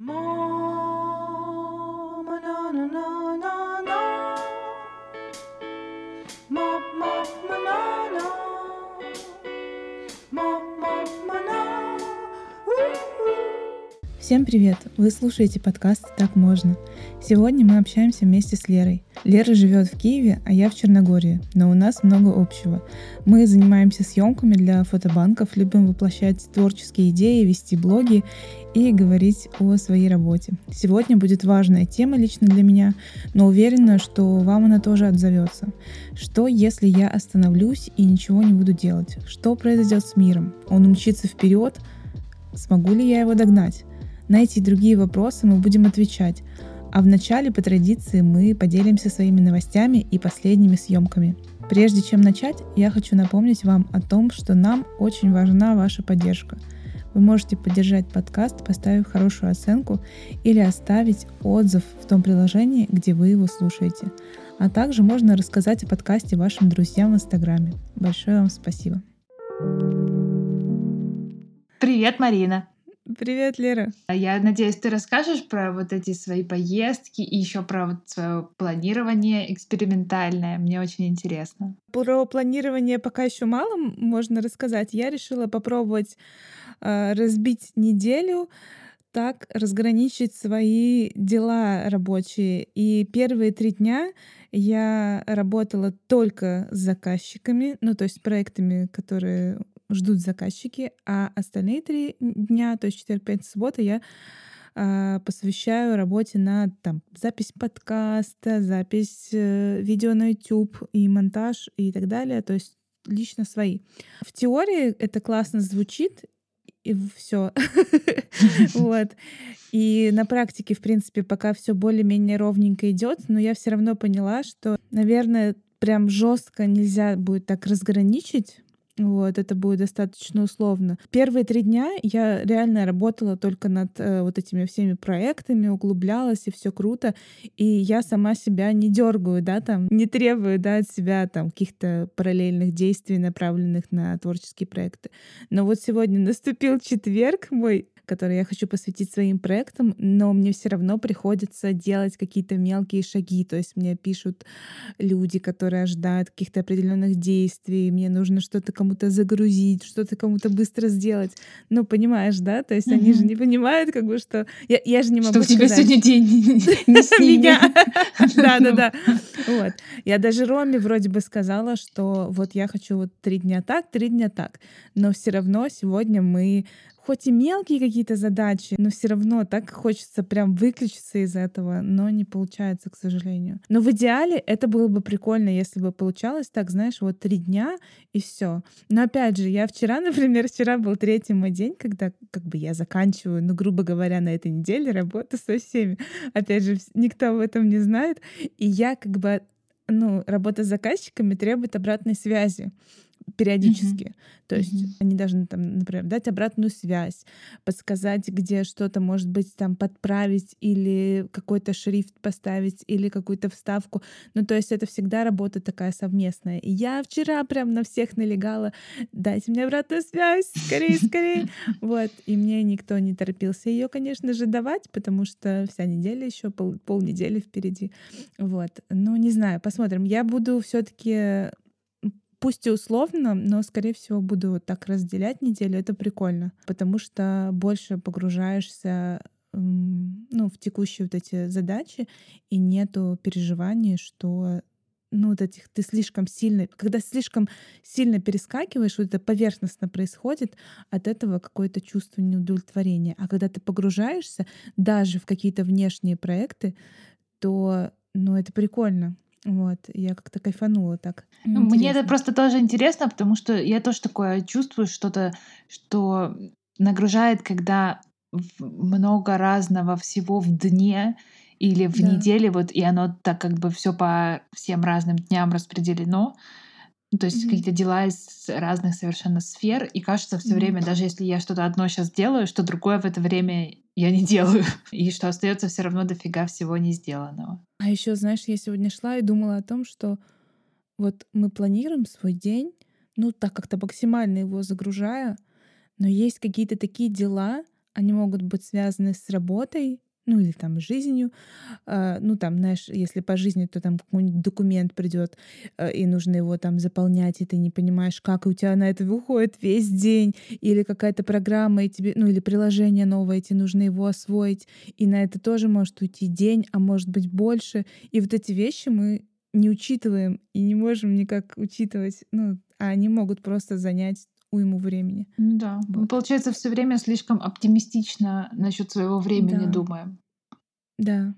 もう Всем привет! Вы слушаете подкаст «Так можно». Сегодня мы общаемся вместе с Лерой. Лера живет в Киеве, а я в Черногории, но у нас много общего. Мы занимаемся съемками для фотобанков, любим воплощать творческие идеи, вести блоги и говорить о своей работе. Сегодня будет важная тема лично для меня, но уверена, что вам она тоже отзовется. Что, если я остановлюсь и ничего не буду делать? Что произойдет с миром? Он умчится вперед? Смогу ли я его догнать? На эти и другие вопросы мы будем отвечать. А в начале, по традиции, мы поделимся своими новостями и последними съемками. Прежде чем начать, я хочу напомнить вам о том, что нам очень важна ваша поддержка. Вы можете поддержать подкаст, поставив хорошую оценку или оставить отзыв в том приложении, где вы его слушаете. А также можно рассказать о подкасте вашим друзьям в Инстаграме. Большое вам спасибо. Привет, Марина. Привет, Лера. Я надеюсь, ты расскажешь про вот эти свои поездки и еще про вот свое планирование экспериментальное. Мне очень интересно. Про планирование пока еще мало можно рассказать. Я решила попробовать э, разбить неделю так разграничить свои дела рабочие. И первые три дня я работала только с заказчиками, ну то есть проектами, которые ждут заказчики, а остальные три дня, то есть четверг, пятница, суббота, я а, посвящаю работе на там, запись подкаста, запись э, видео на YouTube и монтаж и так далее, то есть лично свои. В теории это классно звучит, и все. вот. И на практике, в принципе, пока все более-менее ровненько идет, но я все равно поняла, что, наверное, прям жестко нельзя будет так разграничить вот, это будет достаточно условно. Первые три дня я реально работала только над э, вот этими всеми проектами, углублялась, и все круто. И я сама себя не дергаю, да, там, не требую, да, от себя там каких-то параллельных действий, направленных на творческие проекты. Но вот сегодня наступил четверг мой, который я хочу посвятить своим проектам, но мне все равно приходится делать какие-то мелкие шаги. То есть мне пишут люди, которые ожидают каких-то определенных действий, мне нужно что-то кому-то загрузить, что-то кому-то быстро сделать. Ну, понимаешь, да? То есть mm-hmm. они же не понимают, как бы, что... Я, я же не могу Что у тебя сегодня день не с Меня. Да-да-да. Вот. Я даже Роме вроде бы сказала, что вот я хочу вот три дня так, три дня так. Но все равно сегодня мы хоть и мелкие какие-то задачи, но все равно так хочется прям выключиться из этого, но не получается, к сожалению. Но в идеале это было бы прикольно, если бы получалось так, знаешь, вот три дня и все. Но опять же, я вчера, например, вчера был третий мой день, когда как бы я заканчиваю, ну, грубо говоря, на этой неделе работу со всеми. Опять же, никто об этом не знает. И я как бы ну, работа с заказчиками требует обратной связи периодически. Mm-hmm. То есть mm-hmm. они должны там, например, дать обратную связь, подсказать, где что-то может быть там подправить или какой-то шрифт поставить или какую-то вставку. Ну, то есть это всегда работа такая совместная. И я вчера прям на всех налегала, дайте мне обратную связь, скорее, скорее. Вот. И мне никто не торопился ее, конечно же, давать, потому что вся неделя еще пол, полнедели впереди. Вот. Ну, не знаю, посмотрим. Я буду все-таки пусть и условно, но, скорее всего, буду так разделять неделю. Это прикольно, потому что больше погружаешься ну, в текущие вот эти задачи, и нету переживаний, что ну, вот этих ты слишком сильно, когда слишком сильно перескакиваешь, вот это поверхностно происходит, от этого какое-то чувство неудовлетворения. А когда ты погружаешься даже в какие-то внешние проекты, то, ну, это прикольно. Вот, я как-то кайфанула так. Ну, мне это просто тоже интересно, потому что я тоже такое чувствую, что-то, что нагружает, когда много разного всего в дне или в да. неделе, вот, и оно так как бы все по всем разным дням распределено. Ну, то есть mm-hmm. какие-то дела из разных совершенно сфер, и кажется все mm-hmm. время, даже если я что-то одно сейчас делаю, что другое в это время я не делаю, и что остается все равно дофига всего не сделанного. А еще, знаешь, я сегодня шла и думала о том, что вот мы планируем свой день, ну так как-то максимально его загружая, но есть какие-то такие дела, они могут быть связаны с работой, ну или там жизнью, э, ну там, знаешь, если по жизни, то там какой-нибудь документ придет, э, и нужно его там заполнять, и ты не понимаешь, как и у тебя на это выходит весь день, или какая-то программа, и тебе, ну или приложение новое, и тебе нужно его освоить, и на это тоже может уйти день, а может быть больше, и вот эти вещи мы не учитываем и не можем никак учитывать, ну, а они могут просто занять уйму времени. Ну да. Мы, получается, все время слишком оптимистично насчет своего времени Да. думаем. Да.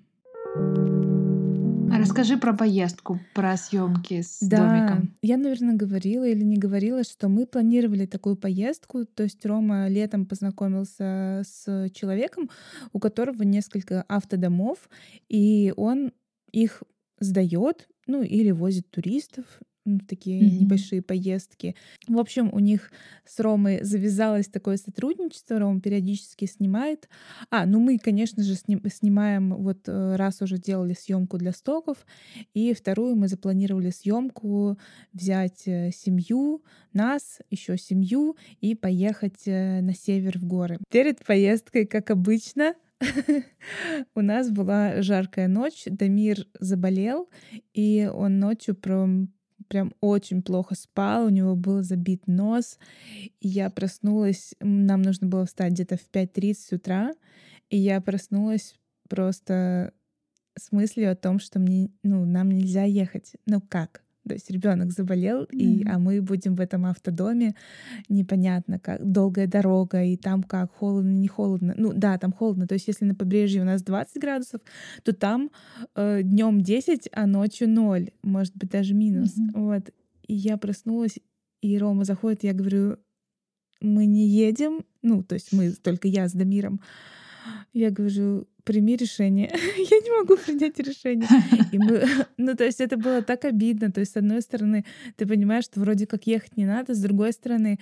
А расскажи про поездку, про съемки с Да, домиком. я, наверное, говорила или не говорила, что мы планировали такую поездку. То есть Рома летом познакомился с человеком, у которого несколько автодомов, и он их сдает, ну или возит туристов в такие Мгм. небольшие поездки. В общем, у них с Ромой завязалось такое сотрудничество. Рома периодически снимает. А, ну мы, конечно же, сним- снимаем, вот э, раз уже делали съемку для стоков, и вторую мы запланировали съемку взять э, семью, нас, еще семью и поехать э, на север в горы. Перед поездкой, как обычно, у нас была жаркая ночь, Дамир заболел, и он ночью прям, прям очень плохо спал, у него был забит нос. И я проснулась, нам нужно было встать где-то в 5.30 утра, и я проснулась просто с мыслью о том, что мне, ну, нам нельзя ехать. Ну как? То есть ребенок заболел, и, Мгм. а мы будем в этом автодоме, непонятно как, долгая дорога, и там как, холодно, не холодно. Ну да, там холодно. То есть если на побережье у нас 20 градусов, то там днем 10, а ночью 0, может быть даже минус. Мгм. Вот. И я проснулась, и Рома заходит, я говорю, мы не едем, ну, то есть мы, только я с Дамиром. Я говорю, прими решение. я не могу принять решение. И мы, ну, то есть это было так обидно. То есть, с одной стороны, ты понимаешь, что вроде как ехать не надо, с другой стороны,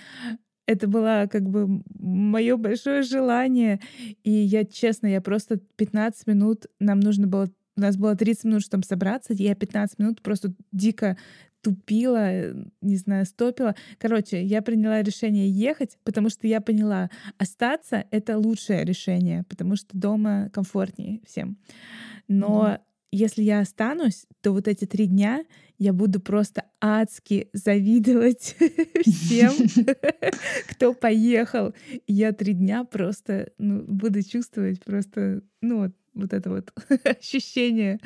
это было как бы мое большое желание. И я, честно, я просто 15 минут, нам нужно было, у нас было 30 минут, чтобы собраться, и я 15 минут просто дико тупила, не знаю, стопила. Короче, я приняла решение ехать, потому что я поняла, остаться — это лучшее решение, потому что дома комфортнее всем. Но Мгм. если я останусь, то вот эти три дня я буду просто адски завидовать всем, кто поехал. Я три дня просто ну, буду чувствовать просто, ну вот, вот это вот ощущение.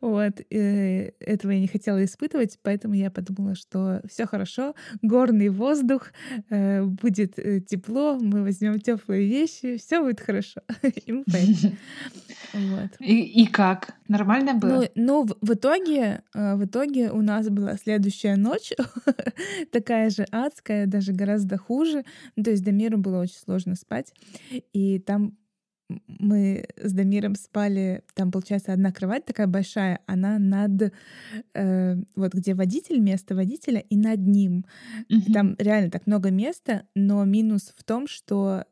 Вот. э, Этого я не хотела испытывать, поэтому я подумала, что все хорошо, горный воздух, э, будет э, тепло, мы возьмем теплые вещи, все будет хорошо. И мы. Вот. И, и как? Нормально было? Ну, ну в, в итоге, в итоге у нас была следующая ночь, такая же адская, даже гораздо хуже. Ну, то есть Дамиру было очень сложно спать, и там мы с Дамиром спали, там, получается, одна кровать такая большая, она над, э, вот где водитель, место водителя, и над ним. Мгм. Там реально так много места, но минус в том, что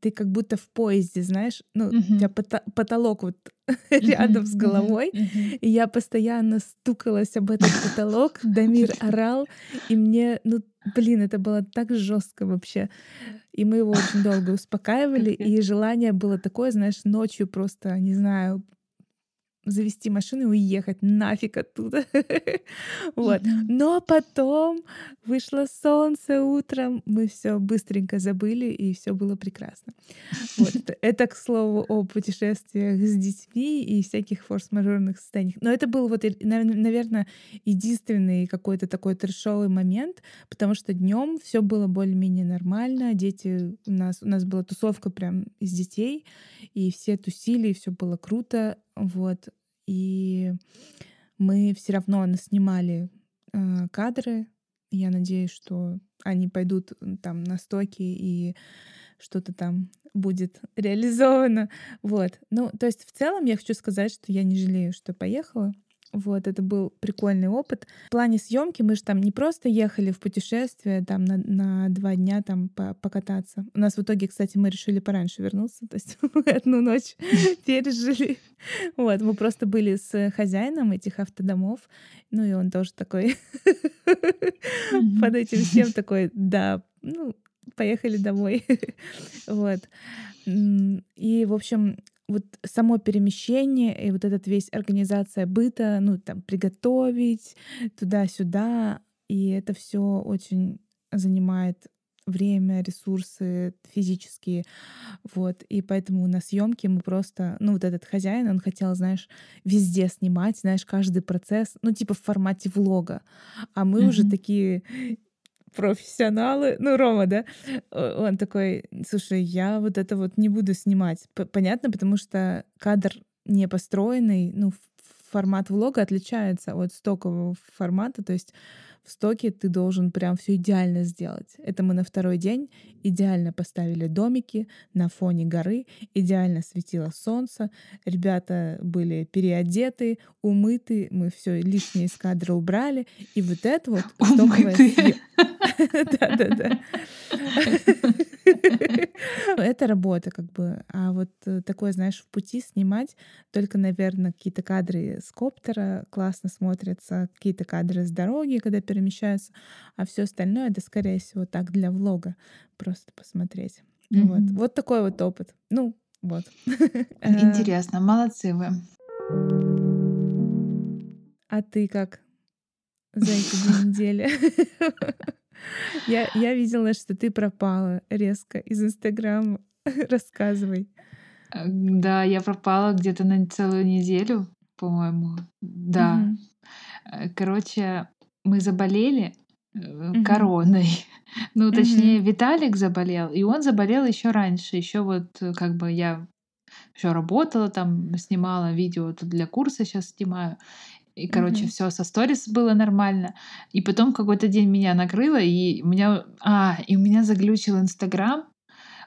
ты как будто в поезде, знаешь, ну, у тебя пота- потолок вот Мгм. рядом с головой, Мгм. и я постоянно стукалась об этот потолок, Дамир орал, и мне, ну, блин, это было так жестко вообще. И мы его очень долго успокаивали, и желание было такое, знаешь, ночью просто, не знаю, завести машину и уехать нафиг оттуда. Вот. Но потом вышло солнце утром, мы все быстренько забыли, и все было прекрасно. Вот. Это, это, к слову, о путешествиях с детьми и всяких форс-мажорных состояниях. Но это был вот, наверное, единственный какой-то такой трешовый момент, потому что днем все было более-менее нормально. Дети у нас, у нас была тусовка прям из детей, и все тусили, и все было круто. Вот. И мы все равно наснимали э, кадры. Я надеюсь, что они пойдут там на стоки и что-то там будет реализовано. Вот. Ну, то есть в целом я хочу сказать, что я не жалею, что поехала. Вот, это был прикольный опыт. В плане съемки мы же там не просто ехали в путешествие там на, на два дня там по- покататься. У нас в итоге, кстати, мы решили пораньше вернуться, то есть мы одну ночь пережили. Вот, мы просто были с хозяином этих автодомов, ну и он тоже такой под этим всем такой, да, ну, поехали домой. вот. И, в общем, вот само перемещение и вот этот весь организация быта, ну, там, приготовить туда-сюда, и это все очень занимает время, ресурсы физические, вот, и поэтому на съемке мы просто, ну, вот этот хозяин, он хотел, знаешь, везде снимать, знаешь, каждый процесс, ну, типа в формате влога, а мы mm-hmm. уже такие профессионалы, ну, Рома, да, он такой, слушай, я вот это вот не буду снимать. Понятно, потому что кадр не построенный, ну, формат влога отличается от стокового формата, то есть в стоке ты должен прям все идеально сделать. Это мы на второй день идеально поставили домики на фоне горы, идеально светило солнце, ребята были переодеты, умыты, мы все лишнее из кадра убрали, и вот это вот стоковое... Да-да-да. Это работа как бы. А вот э, такое, знаешь, в пути снимать только, наверное, какие-то кадры с коптера классно смотрятся, какие-то кадры с дороги, когда перемещаются, а все остальное это, скорее всего, так для влога просто посмотреть. Mm-hmm. Вот. вот такой вот опыт. Ну, вот. Э, Интересно, молодцы вы. А ты как за эти две недели? Я, я видела, что ты пропала резко из Инстаграма. Рассказывай. Э, да, я пропала где-то на целую неделю, по-моему. Да. Угу. Короче, мы заболели угу. короной. Ну, точнее, угу. Виталик заболел, и он заболел еще раньше. Еще вот как бы я еще работала там, снимала видео тут для курса, сейчас снимаю. И, короче, mm-hmm. все со сторис было нормально. И потом какой-то день меня накрыло, и у меня... А, и у меня заглючил Инстаграм.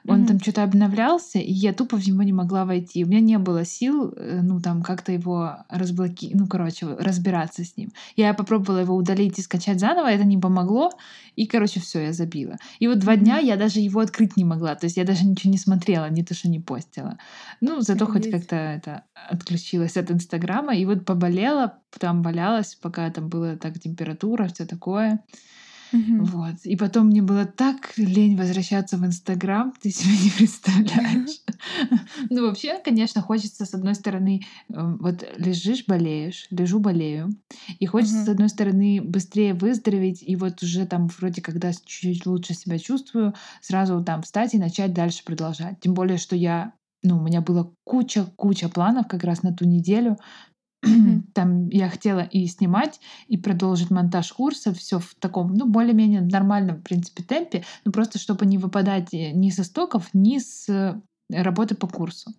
Он mm-hmm. там что-то обновлялся, и я тупо в него не могла войти. У меня не было сил, э, ну, там, как-то его разблокировать, ну, короче, разбираться с ним. Я попробовала его удалить и скачать заново, это не помогло, и, короче, все, я забила. И вот два mm-hmm. дня я даже его открыть не могла, то есть я даже ничего не смотрела, не то, что не постила. Ну, зато Офигеть. хоть как-то это отключилась от Инстаграма, и вот поболела, там валялась, пока там была так температура, все такое. Угу. Вот. И потом мне было так лень возвращаться в Инстаграм, ты себе не представляешь. Ну, вообще, конечно, хочется, с одной стороны, эм, вот лежишь, болеешь, лежу, болею. И хочется, с одной стороны, быстрее выздороветь, и вот уже там вроде когда чуть-чуть лучше себя чувствую, сразу там встать и начать дальше продолжать. Тем более, что я ну, у меня было куча-куча планов как раз на ту неделю, там я хотела и снимать, и продолжить монтаж курса, все в таком, ну, более-менее нормальном, в принципе, темпе, ну, просто чтобы не выпадать э, ни со стоков, ни с э, работы по курсу.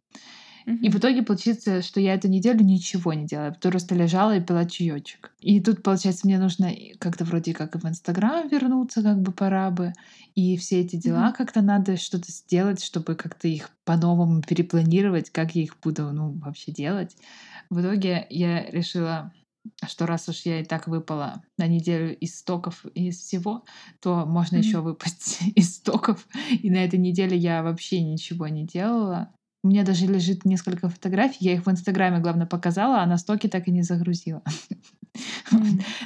И в итоге получится, что я эту неделю ничего не делала, просто лежала и пила чаечек. И тут, получается, мне нужно как-то вроде как и в Инстаграм вернуться, как бы пора бы. И все эти дела mm-hmm. как-то надо что-то сделать, чтобы как-то их по-новому перепланировать, как я их буду, ну, вообще делать. В итоге я решила, что раз уж я и так выпала на неделю из стоков и из всего, то можно mm-hmm. еще выпасть из стоков. И на этой неделе я вообще ничего не делала. У меня даже лежит несколько фотографий. Я их в Инстаграме, главное, показала, а на стоки так и не загрузила.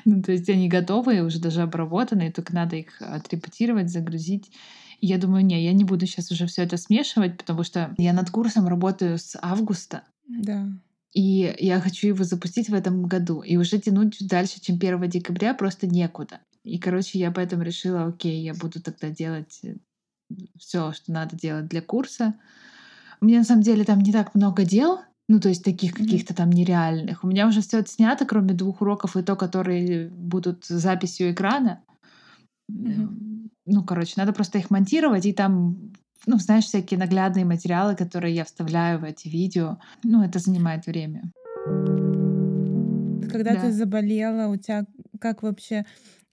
Ну, то есть они готовые, уже даже обработанные, только надо их отрепетировать, загрузить. И я думаю, не, я не буду сейчас уже все это смешивать, потому что я над курсом работаю с августа. Да. И я хочу его запустить в этом году. И уже тянуть дальше, чем 1 декабря, просто некуда. И, короче, я поэтому решила, окей, я буду тогда делать э, все, что надо делать для курса. У меня на самом деле там не так много дел, ну, то есть таких каких-то там нереальных. У меня уже все отснято, кроме двух уроков, и то, которые будут записью экрана. Mm-hmm. Ну, короче, надо просто их монтировать, и там ну, знаешь, всякие наглядные материалы, которые я вставляю в эти видео. Ну, это занимает время. Когда да. ты заболела, у тебя как вообще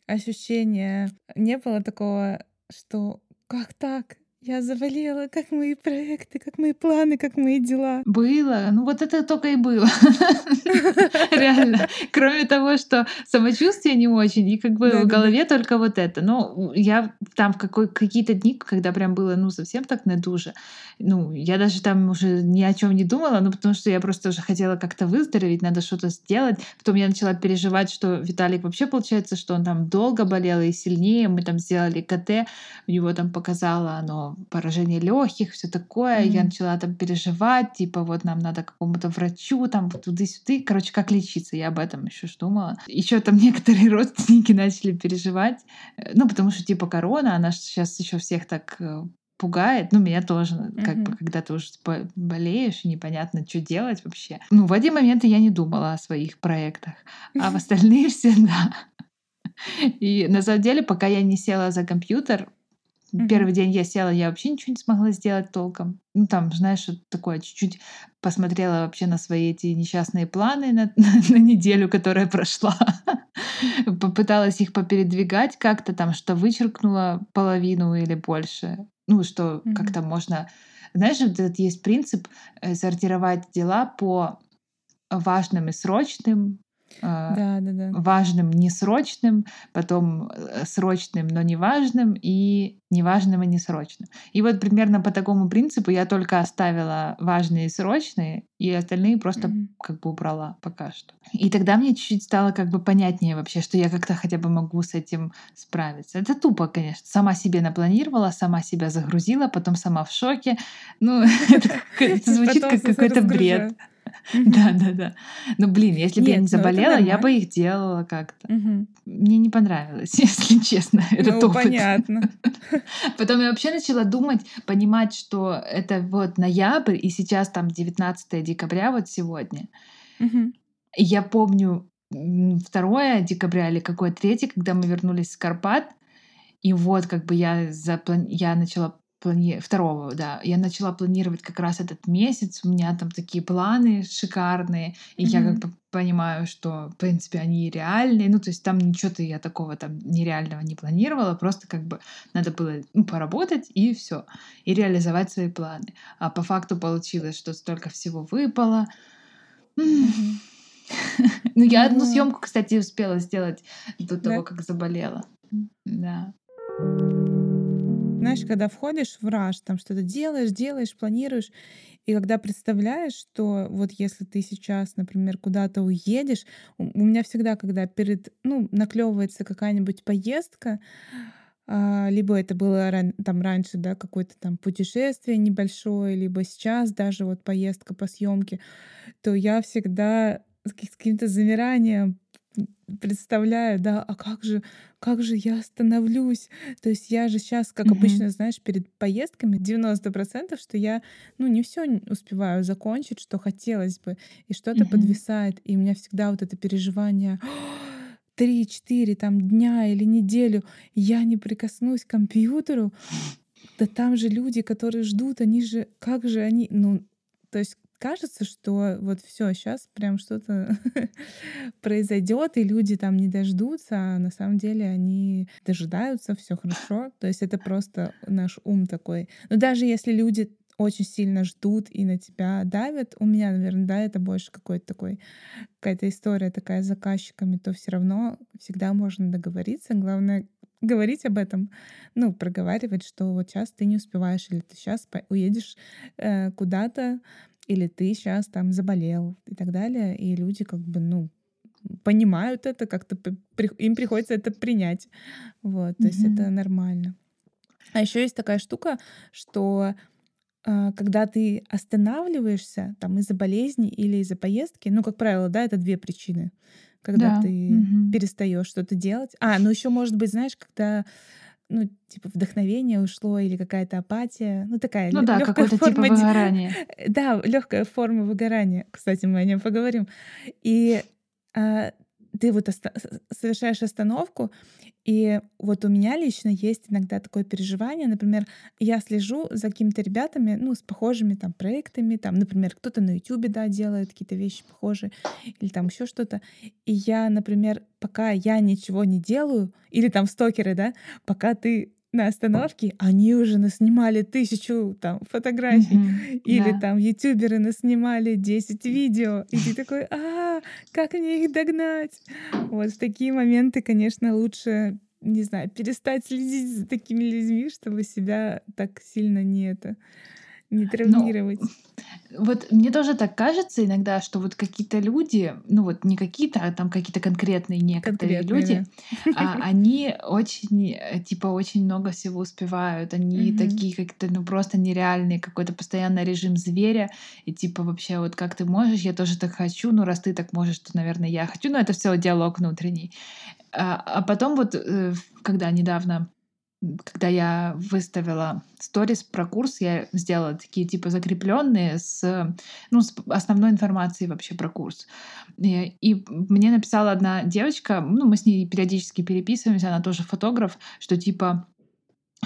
ощущение? Не было такого, что как так? Я заболела, как мои проекты, как мои планы, как мои дела. Было. Ну вот это только и было. Реально. Кроме того, что самочувствие не очень, и как бы в голове только вот это. Ну, я там в какие-то дни, когда прям было, ну, совсем так на душе, ну, я даже там уже ни о чем не думала, ну, потому что я просто уже хотела как-то выздороветь, надо что-то сделать. Потом я начала переживать, что Виталик вообще получается, что он там долго болел и сильнее. Мы там сделали КТ, у него там показало оно поражение легких, все такое. Mm-hmm. Я начала там переживать, типа вот нам надо какому-то врачу, там туды-сюды. Короче, как лечиться, я об этом еще думала. Еще там некоторые родственники начали переживать, э, ну потому что типа корона, она сейчас еще всех так э, пугает, ну, меня тоже, mm-hmm. как бы, когда ты уже болеешь, и непонятно, что делать вообще. Ну, в один момент я не думала о своих проектах, а в остальные все, да. И на самом деле, пока я не села за компьютер, Mm-hmm. Первый день я села, я вообще ничего не смогла сделать толком. Ну, там, знаешь, что такое, чуть-чуть посмотрела вообще на свои эти несчастные планы на, на, на неделю, которая прошла. Попыталась их попередвигать как-то там, что вычеркнула половину или больше. Ну, что mm-hmm. как-то можно... Знаешь, вот этот есть принцип э, сортировать дела по важным и срочным, да, да, да. важным, несрочным, потом э, срочным, но неважным, и неважным и несрочным. И вот примерно по такому принципу я только оставила важные и срочные, и остальные просто mm-hmm. как бы убрала пока что. И тогда мне чуть-чуть стало как бы понятнее вообще, что я как-то хотя бы могу с этим справиться. Это тупо, конечно. Сама себе напланировала, сама себя загрузила, потом сама в шоке. Ну, это звучит как какой-то бред. Да, да, да. Ну, блин, если бы я не ну, заболела, я бы их делала как-то. Мне не понравилось, если честно, этот ну, понятно. Потом я вообще начала думать, понимать, что это вот ноябрь, и сейчас там 19 декабря, вот сегодня. Я помню 2 декабря или какой 3, когда мы вернулись с Карпат, и вот как бы я, заплани... я начала плани... второго, да, я начала планировать как раз этот месяц, у меня там такие планы шикарные, и mm-hmm. я как бы понимаю, что, в принципе, они реальные, ну, то есть там ничего-то я такого там нереального не планировала, просто как бы надо было ну, поработать и все, и реализовать свои планы. А по факту получилось, что столько всего выпало. Ну, я одну съемку, кстати, успела сделать до того, как заболела. Да знаешь, когда входишь в раж, там что-то делаешь, делаешь, планируешь, и когда представляешь, что вот если ты сейчас, например, куда-то уедешь, у меня всегда, когда перед, ну, наклевывается какая-нибудь поездка, а, либо это было там раньше, да, какое-то там путешествие небольшое, либо сейчас даже вот поездка по съемке, то я всегда с каким-то замиранием представляю, да, а как же, как же я остановлюсь? То есть я же сейчас, как mm-hmm. обычно, знаешь, перед поездками 90%, что я, ну, не все успеваю закончить, что хотелось бы, и что-то mm-hmm. подвисает, и у меня всегда вот это переживание три-четыре там дня или неделю я не прикоснусь к компьютеру, да там же люди, которые ждут, они же, как же они, ну, то есть кажется, что вот все, сейчас прям что-то произойдет, и люди там не дождутся, а на самом деле они дожидаются, все хорошо. То есть это просто наш ум такой. Но даже если люди очень сильно ждут и на тебя давят. У меня, наверное, да, это больше какой-то такой, какая-то история такая с заказчиками, то все равно всегда можно договориться. Главное, говорить об этом, ну, проговаривать, что вот сейчас ты не успеваешь, или ты сейчас уедешь э, куда-то, или ты сейчас там заболел и так далее, и люди как бы, ну, понимают это, как-то им приходится это принять. Вот, то mm-hmm. есть это нормально. А еще есть такая штука, что э, когда ты останавливаешься там из-за болезни или из-за поездки, ну, как правило, да, это две причины, когда да. ты mm-hmm. перестаешь что-то делать. А, ну еще может быть, знаешь, когда ну, типа, вдохновение ушло или какая-то апатия. Ну, такая ну, да, типа форма... типа выгорания. Да, легкая форма выгорания. Кстати, мы о нем поговорим. И а, ты вот оста- совершаешь остановку, и вот у меня лично есть иногда такое переживание, например, я слежу за какими-то ребятами, ну, с похожими там проектами, там, например, кто-то на YouTube, да, делает какие-то вещи похожие, или там еще что-то, и я, например, пока я ничего не делаю, или там стокеры, да, пока ты на остановке, они уже наснимали тысячу там фотографий, Мгм. или Да. там ютуберы наснимали 10 видео, и ты такой, а, как мне их догнать? Вот в такие моменты, конечно, лучше, не знаю, перестать следить за такими людьми, чтобы себя так сильно не это, не Ну, травмировать. Вот мне тоже так кажется иногда, что вот какие-то люди, ну вот не какие-то, а там какие-то конкретные некоторые Конкретные, люди, да. а, они очень, э, типа, очень много всего успевают. Они Мгм. такие как-то, ну просто нереальные, какой-то постоянный режим зверя. И типа вообще вот как ты можешь, я тоже так хочу, ну раз ты так можешь, то, наверное, я хочу. Но это все диалог внутренний. А, а потом вот, э, когда недавно когда я выставила сторис про курс, я сделала такие типа закрепленные с, ну, с основной информацией вообще про курс. И, и мне написала одна девочка, ну, мы с ней периодически переписываемся, она тоже фотограф, что типа э,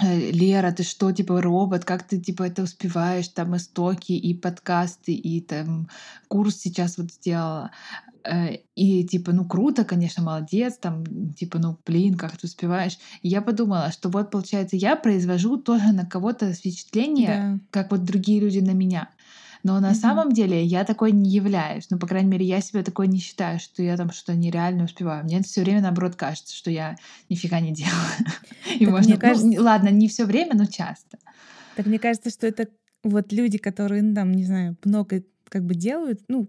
Лера, ты что, типа робот, как ты типа это успеваешь, там истоки и подкасты, и там курс сейчас вот сделала. Э, И типа, ну круто, конечно, молодец, там, типа, ну блин, как ты успеваешь. И я подумала, что вот получается, я произвожу тоже на кого-то впечатление, Да. как вот другие люди на меня. Но на Мгм. самом деле я такой не являюсь. Ну, по крайней мере, я себя такой не считаю, что я там что-то нереально успеваю. Мне все время, наоборот, кажется, что я нифига не делаю. И Так можно... мне ну, кажется, не- ладно, не все время, но часто. так мне кажется, что это вот люди, которые, ну, там, не знаю, много как бы делают, ну,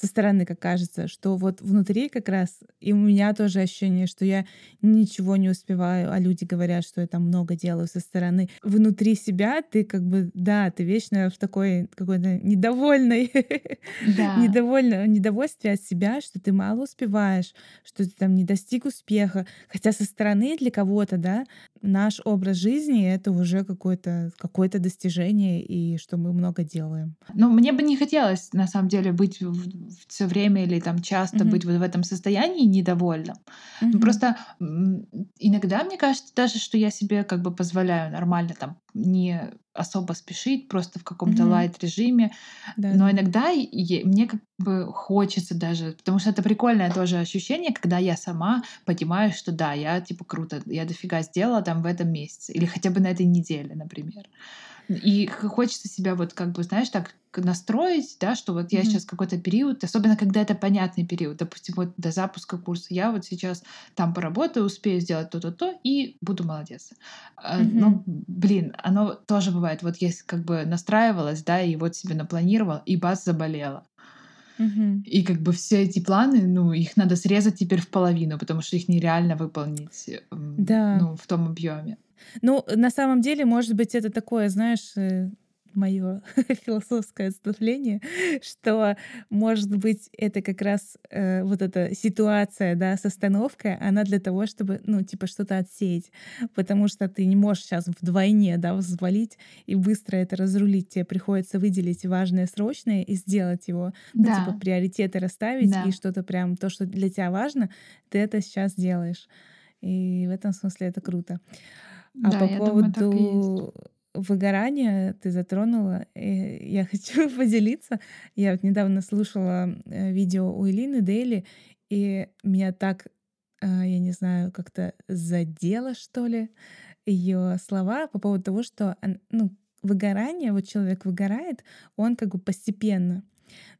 со стороны, как кажется, что вот внутри как раз, и у меня тоже ощущение, что я ничего не успеваю, а люди говорят, что я там много делаю со стороны. Внутри себя ты как бы, да, ты вечно в такой какой-то недовольной, Да. недовольно, недовольстве от себя, что ты мало успеваешь, что ты там не достиг успеха. Хотя со стороны для кого-то, да, наш образ жизни — это уже какое-то какое достижение, и что мы много делаем. Ну, мне бы не хотелось, на самом деле, быть все время или там часто Мгм. быть вот в этом состоянии недовольным. Ну, Мгм. просто иногда мне кажется даже, что я себе как бы позволяю нормально там не особо спешить, просто в каком-то Мгм. лайт-режиме. Да, Но да. иногда и мне как бы хочется даже, потому что это прикольное тоже ощущение, когда я сама понимаю, что да, я типа круто, я дофига сделала там в этом месяце или хотя бы на этой неделе, например. И хочется себя вот как бы, знаешь, так настроить, да, что вот я Мгм. сейчас какой-то период, особенно когда это понятный период, допустим, вот до запуска курса, я вот сейчас там поработаю, успею сделать то-то, то, и буду молодец. А, Но, блин, оно тоже бывает. Вот я как бы настраивалась, да, и вот себе напланировала, и бац, заболела. Мгм. И как бы все эти планы, ну, их надо срезать теперь в половину, потому что их нереально выполнить, м, Да. ну, в том объеме. Ну, на самом деле, может быть, это такое, знаешь, мое философское отступление, что, может быть, это как раз э, вот эта ситуация, да, с остановкой, она для того, чтобы, ну, типа, что-то отсеять, потому что ты не можешь сейчас вдвойне, да, взвалить и быстро это разрулить. Тебе приходится выделить важное, срочное и сделать его, ну, типа, Да, приоритеты расставить, и да. что-то прям, то, что для тебя важно, ты это сейчас делаешь. И в этом смысле это круто. А Да, по я думаю, и поводу выгорания ты затронула. э, Я хочу поделиться. Я вот недавно слушала э, видео у Элины Дейли, и меня так, э, я не знаю, как-то задело, что ли, ее слова по поводу того, что ну, выгорание, вот человек выгорает, он как бы постепенно.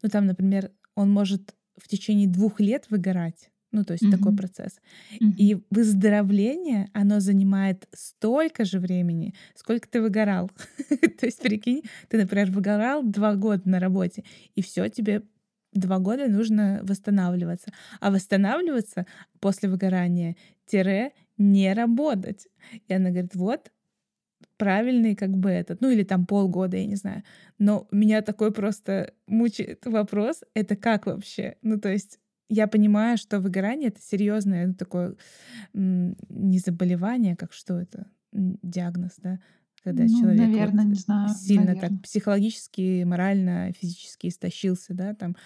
Ну, там, например, он может в течение двух лет выгорать. Ну, то есть такой Мгм. процесс. Мгм. И выздоровление, оно занимает столько же времени, сколько ты выгорал. То есть, прикинь, ты, например, выгорал два года на работе, и все тебе два года нужно восстанавливаться. А восстанавливаться после выгорания тире не работать. И она говорит, вот, правильный как бы этот, ну или там полгода, я не знаю. Но меня такой просто мучает вопрос, это как вообще? Ну то есть я понимаю, что выгорание это серьезное ну, такое не заболевание, как что это, диагноз, да, когда Ну, человек вот наверное, не знаю, сильно так наверное. психологически, морально, физически истощился, да, там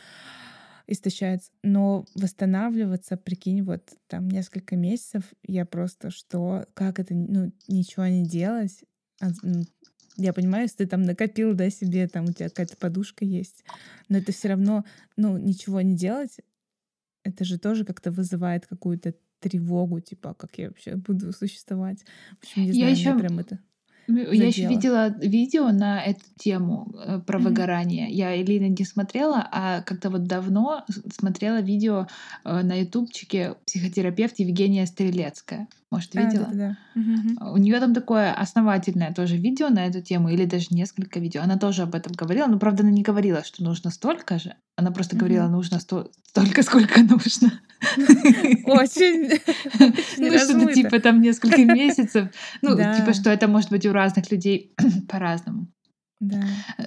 истощается. Но восстанавливаться, прикинь, вот там несколько месяцев, я просто что, как это, ну, ничего не делать. А, Я понимаю, если ты там накопил, да, себе, там у тебя какая-то подушка есть, но это все равно, ну, ничего не делать, это же тоже как-то вызывает какую-то тревогу, типа, как я вообще буду существовать. В общем, не Я знаю, еще меня прям это Я еще видела видео на эту тему э, про Мгм. выгорание. Я Элина не смотрела, а как-то вот давно смотрела видео э, на ютубчике психотерапевт Евгения Стрелецкая. Может, А, видела? да-да-да. Мгм. У нее там такое основательное тоже видео на эту тему, или даже несколько видео. Она тоже об этом говорила, но правда она не говорила, что нужно столько же. Она просто говорила, нужно сто- столько, сколько нужно. Очень, Ну, что-то типа там несколько месяцев. Ну, Да. типа, что это может быть у разных людей по-разному. Да.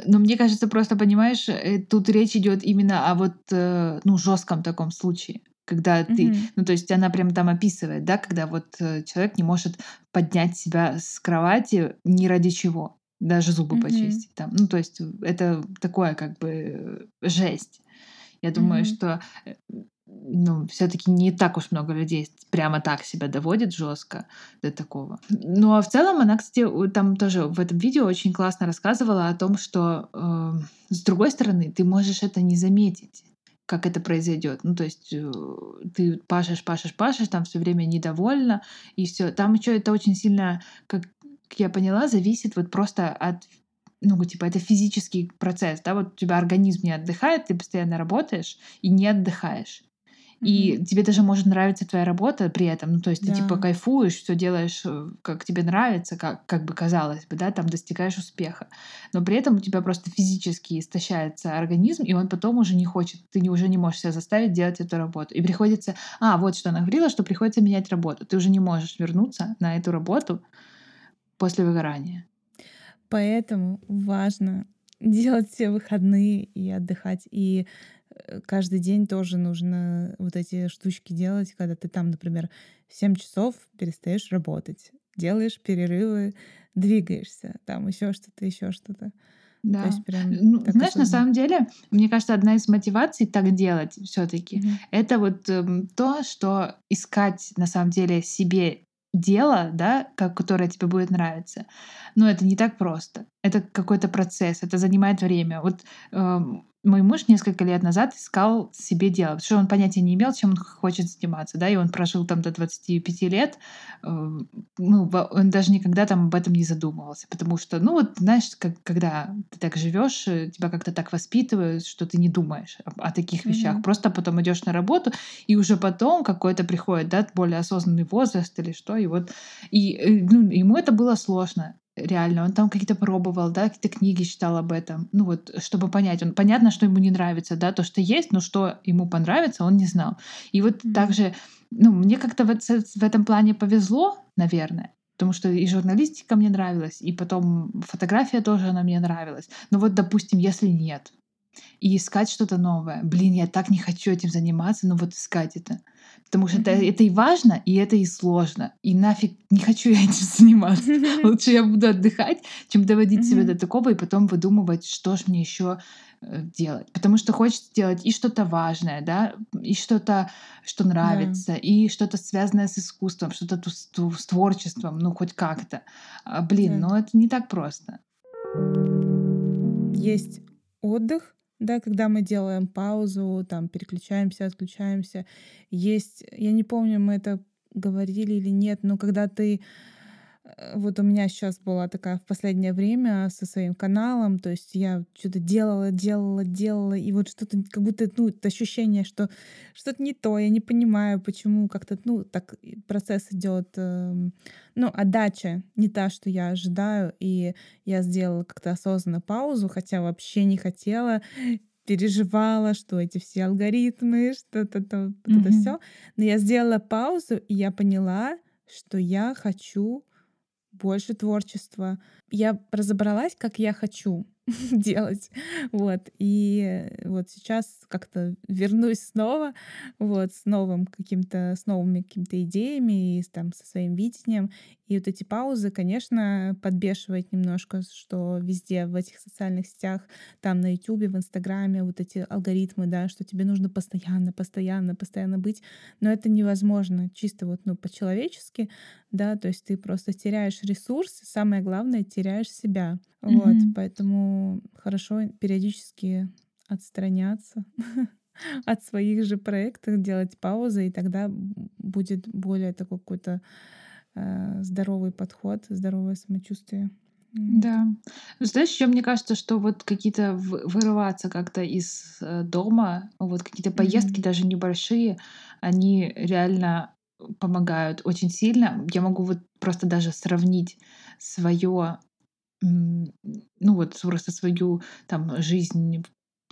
Но мне кажется, просто понимаешь, э, тут речь идет именно о вот э, ну жестком таком случае, когда ты, Мгм. ну то есть она прям там описывает, да, когда вот э, человек не может поднять себя с кровати ни ради чего, даже зубы Мгм. почистить там, ну то есть это такое как бы э, жесть. Я думаю, Мгм. что э, ну, все-таки не так уж много людей прямо так себя доводит жестко до такого. Ну а в целом она, кстати, там тоже в этом видео очень классно рассказывала о том, что э, с другой стороны ты можешь это не заметить как это произойдет. Ну, то есть э, ты пашешь, пашешь, пашешь, там все время недовольна, и все. Там еще это очень сильно, как я поняла, зависит вот просто от ну, типа, это физический процесс, да, вот у тебя организм не отдыхает, ты постоянно работаешь и не отдыхаешь. И тебе даже может нравиться твоя работа при этом. Ну, то есть ты типа Да. кайфуешь, все делаешь, э, как тебе нравится, как, как бы казалось бы, да, там достигаешь успеха. Но при этом у тебя просто физически истощается организм, и он потом уже не хочет, ты не, уже не можешь себя заставить делать эту работу. И приходится, а, вот что она говорила, что приходится менять работу. Ты уже не можешь вернуться на эту работу после выгорания. Поэтому важно делать все выходные и отдыхать. И каждый день тоже нужно вот эти штучки делать, когда ты там, например, в 7 часов перестаешь работать, делаешь перерывы, двигаешься, там еще что-то, еще что-то. То Да. есть прям Ну, знаешь, на осознанно. самом деле, мне кажется, одна из мотиваций так делать все-таки Мгм. это вот эм, то, что искать на самом деле себе дело, да, как, которое тебе будет нравиться. Но это не так просто. Это какой-то процесс, это занимает время. Вот эм, мой муж несколько лет назад искал себе дело, потому что он понятия не имел, чем он хочет заниматься, да, и он прожил там до 25 лет, э, ну, он даже никогда там об этом не задумывался, потому что, ну, вот, знаешь, как, когда ты так живешь, тебя как-то так воспитывают, что ты не думаешь о, о таких вещах, Мгм. просто потом идешь на работу, и уже потом какой-то приходит, да, более осознанный возраст или что, и вот, и э, ну, ему это было сложно, реально, он там какие-то пробовал, да, какие-то книги читал об этом, ну вот, чтобы понять, он понятно, что ему не нравится, да, то, что есть, но что ему понравится, он не знал. И вот Мгм. также, ну, мне как-то в, в этом плане повезло, наверное, потому что и журналистика мне нравилась, и потом фотография тоже она мне нравилась. Но вот, допустим, если нет, и искать что-то новое. Блин, я так не хочу этим заниматься, но вот искать это. Потому что это, Мгм. это и важно, и это и сложно. И нафиг не хочу я этим заниматься. Лучше я буду отдыхать, чем доводить себя Мгм. до такого и потом выдумывать, что ж мне еще делать. Потому что хочется делать и что-то важное, да, и что-то, что нравится, и что-то связанное с искусством, что-то с творчеством, ну хоть как-то. А, Блин, Да. но это не так просто. Есть отдых, да, когда мы делаем паузу, там переключаемся, отключаемся. Есть, я не помню, мы это говорили или нет, но когда ты вот у меня сейчас была такая в последнее время со своим каналом, то есть я что-то делала, делала, делала, и вот что-то как будто, ну, ощущение, что что-то не то, я не понимаю, почему как-то, ну, так процесс идет, эм, ну, отдача не та, что я ожидаю, и я сделала как-то осознанно паузу, хотя вообще не хотела, переживала, что эти все алгоритмы, что-то, то, вот это все. Но я сделала паузу, и я поняла, что я хочу больше творчества. Я разобралась, как я хочу делать. Вот. И вот сейчас как-то вернусь снова, вот, с новым каким-то, с новыми какими-то идеями и там, со своим видением. И вот эти паузы, конечно, подбешивает немножко, что везде в этих социальных сетях, там на Ютубе, в Инстаграме, вот эти алгоритмы, да, что тебе нужно постоянно, постоянно, постоянно быть. Но это невозможно чисто вот, ну, по-человечески, да, то есть ты просто теряешь ресурсы, самое главное, теряешь себя. Вот, Мгм. Поэтому хорошо периодически отстраняться от своих же проектов, делать паузы, и тогда будет более такой какой-то э, здоровый подход, здоровое самочувствие. Да. Ну, знаешь, еще мне кажется, что вот какие-то вырываться как-то из э, дома, вот какие-то поездки, Мгм. даже небольшие, они реально помогают очень сильно. Я могу вот просто даже сравнить свое, ну вот просто свою там жизнь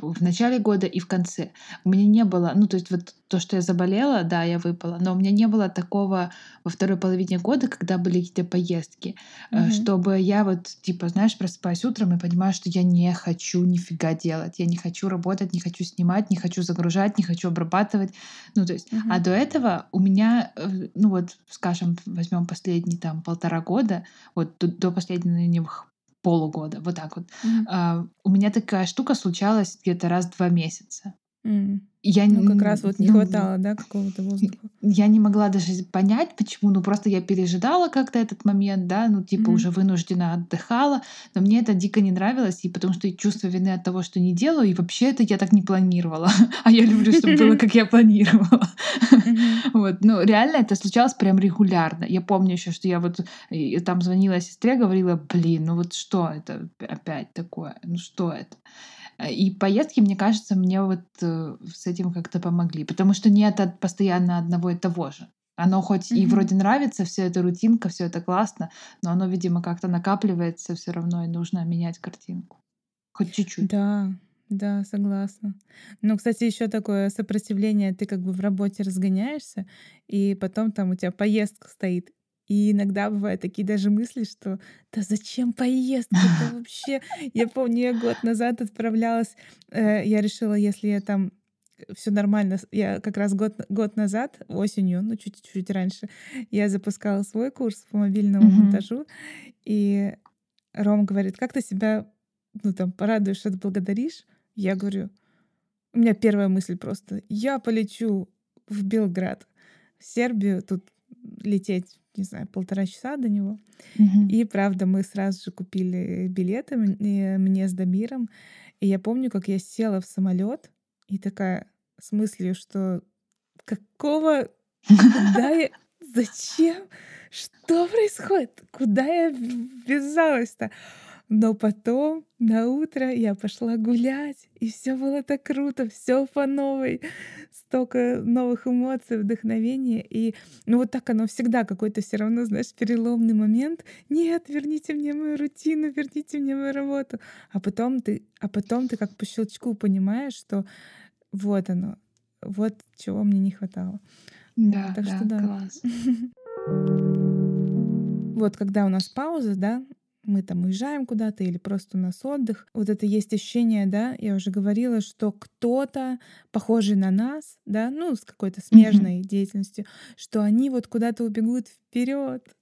в начале года и в конце. У меня не было, ну то есть вот то, что я заболела, да, я выпала, но у меня не было такого во второй половине года, когда были какие-то поездки, Мгм. чтобы я вот типа, знаешь, просыпаюсь утром и понимаю, что я не хочу нифига делать, я не хочу работать, не хочу снимать, не хочу загружать, не хочу обрабатывать, ну то есть, а Мгм. до этого у меня, э, ну вот, скажем, возьмем последние там полтора года, вот до, до последних полугода, вот так вот. Мгм. А, у меня такая штука случалась где-то раз в два месяца. М. Я Ну, как раз вот не ну, хватало, да, какого-то воздуха. я не могла даже понять, почему. Ну, просто я пережидала как-то этот момент, да, ну, типа Мгм. уже вынуждена отдыхала. Но мне это дико не нравилось, и потому что чувство вины от того, что не делаю, и вообще это я так не планировала. А я люблю, чтобы было, как я планировала. Вот, ну, реально это случалось прям регулярно. Я помню еще, что я вот и там звонила сестре, говорила, блин, ну вот что это опять такое? Ну что это? Э, И поездки, мне кажется, мне вот э, с этим как-то помогли, потому что нет постоянно одного и того же. Оно хоть и Мгм. вроде нравится, все это рутинка, все это классно, но оно, видимо, как-то накапливается все равно, и нужно менять картинку. Хоть чуть-чуть. Да, да, согласна. Ну, кстати, еще такое сопротивление, ты как бы в работе разгоняешься, и потом там у тебя поездка стоит. И иногда бывают такие даже мысли, что да зачем поездка? Это вообще... Я помню, я год назад отправлялась, э, я решила, если я там все нормально. Я как раз год, год назад, осенью, ну чуть-чуть раньше, я запускала свой курс по мобильному Мгм. монтажу, и Ром говорит, как ты себя, ну там, порадуешь, отблагодаришь? Я говорю, у меня первая мысль просто, я полечу в Белград, в Сербию, тут лететь, не знаю, полтора часа до него. Мгм. И правда, мы сразу же купили билеты и мне с Дамиром. И я помню, как я села в самолет и такая с мыслью, что какого, куда я, зачем, что происходит, куда я ввязалась-то? Но потом на утро я пошла гулять, и все было так круто, все по новой, столько новых эмоций, вдохновения. И ну вот так оно всегда какой-то все равно, знаешь, переломный момент. Нет, верните мне мою рутину, верните мне мою работу. А потом ты, а потом ты как по щелчку понимаешь, что вот оно, вот чего мне не хватало. Да, так да, что да. класс. Вот когда у нас пауза, да, мы там уезжаем куда-то или просто у нас отдых, вот это есть ощущение, да, я уже говорила, что кто-то похожий на нас, да, ну, с какой-то смежной деятельностью, что они вот куда-то убегут вперед.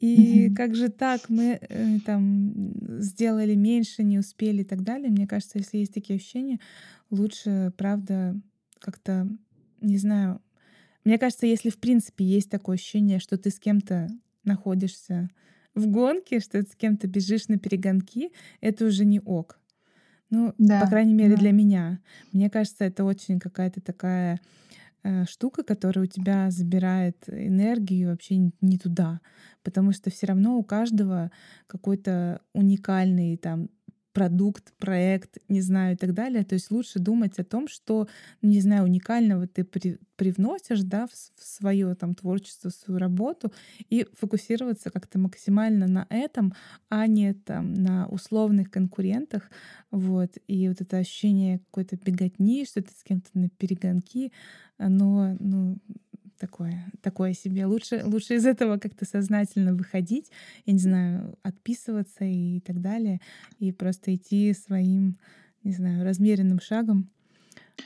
И Мгм. как же так мы э, там сделали меньше, не успели и так далее. Мне кажется, если есть такие ощущения, лучше, правда, как-то, не знаю, мне кажется, если в принципе есть такое ощущение, что ты с кем-то находишься в гонке, что ты с кем-то бежишь на перегонки, это уже не ок. Ну, по Да, крайней мере, да. для меня. Мне кажется, это очень какая-то такая э, штука, которая у тебя забирает энергию вообще н- не туда. Потому что все равно у каждого какой-то уникальный там продукт, проект, не знаю, и так далее. То есть лучше думать о том, что, ну, не знаю, уникального ты при- привносишь, да, в, свое там творчество, в свою работу, и фокусироваться как-то максимально на этом, а не там на условных конкурентах, вот. И вот это ощущение какой-то беготни, что ты с кем-то на перегонки, оно, ну, такое, такое себе. Лучше, лучше из этого как-то сознательно выходить, я не знаю, отписываться и так далее, и просто идти своим, не знаю, размеренным шагом.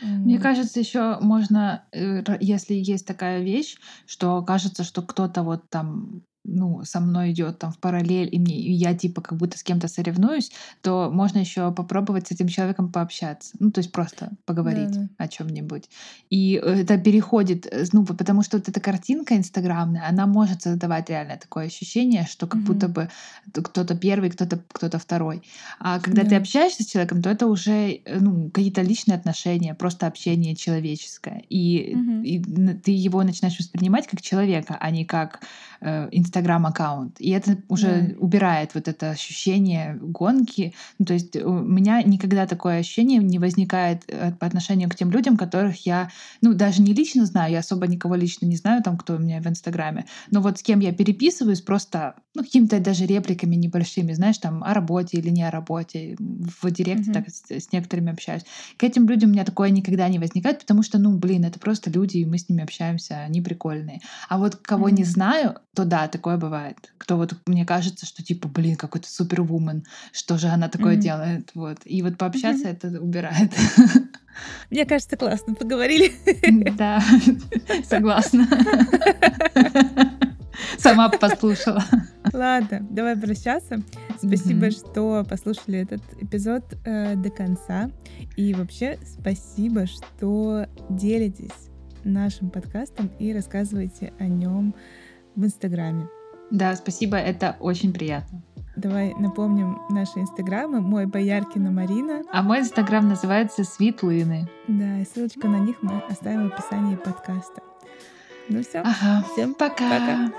Мне кажется, еще можно, э, если есть такая вещь, что кажется, что кто-то вот там ну, со мной идет там в параллель, и, мне, и я типа как будто с кем-то соревнуюсь, то можно еще попробовать с этим человеком пообщаться. Ну, то есть просто поговорить Да-да. о чем-нибудь. И это переходит, э, ну, потому что вот эта картинка инстаграмная, она может создавать реально такое ощущение, что как будто Мгм. бы кто-то первый, кто-то кто-то второй. А когда ты Да. общаешься с человеком, то это уже э, ну, какие-то личные отношения, просто общение человеческое. И, Мгм. и ты его начинаешь воспринимать как человека, а не как э, инстаграм-аккаунт. И это уже Да. убирает вот это ощущение гонки. Ну, то есть у меня никогда такое ощущение не возникает э, по отношению к тем людям, которых я, ну, даже не лично знаю, я особо никого лично не знаю, там, кто у меня в Инстаграме, но вот с кем я переписываюсь просто, ну, какими-то даже репликами небольшими, знаешь, там, о работе или не о работе. В директе Мгм. так с, с некоторыми общаюсь. К этим людям у меня такое никогда не возникает, потому что, ну, блин, это просто люди, и мы с ними общаемся, они прикольные. А вот кого не Мгм. знаю, то да, такое бывает. Кто вот мне кажется, что типа, блин, какой-то супервумен, что же она такое Мгм. делает, вот. И вот пообщаться это убирает. Мне кажется, классно поговорили. Да, согласна. Сама послушала. Ладно, давай прощаться. Спасибо, Мгм. что послушали этот эпизод э, до конца. И вообще спасибо, что делитесь нашим подкастом и рассказываете о нем в Инстаграме. Да, спасибо, это очень приятно. Давай напомним наши инстаграмы. Мой Бояркина Марина. А мой инстаграм называется Светлыны. Да, и ссылочку на них мы оставим в описании подкаста. Ну все, Ага. всем Пока. пока.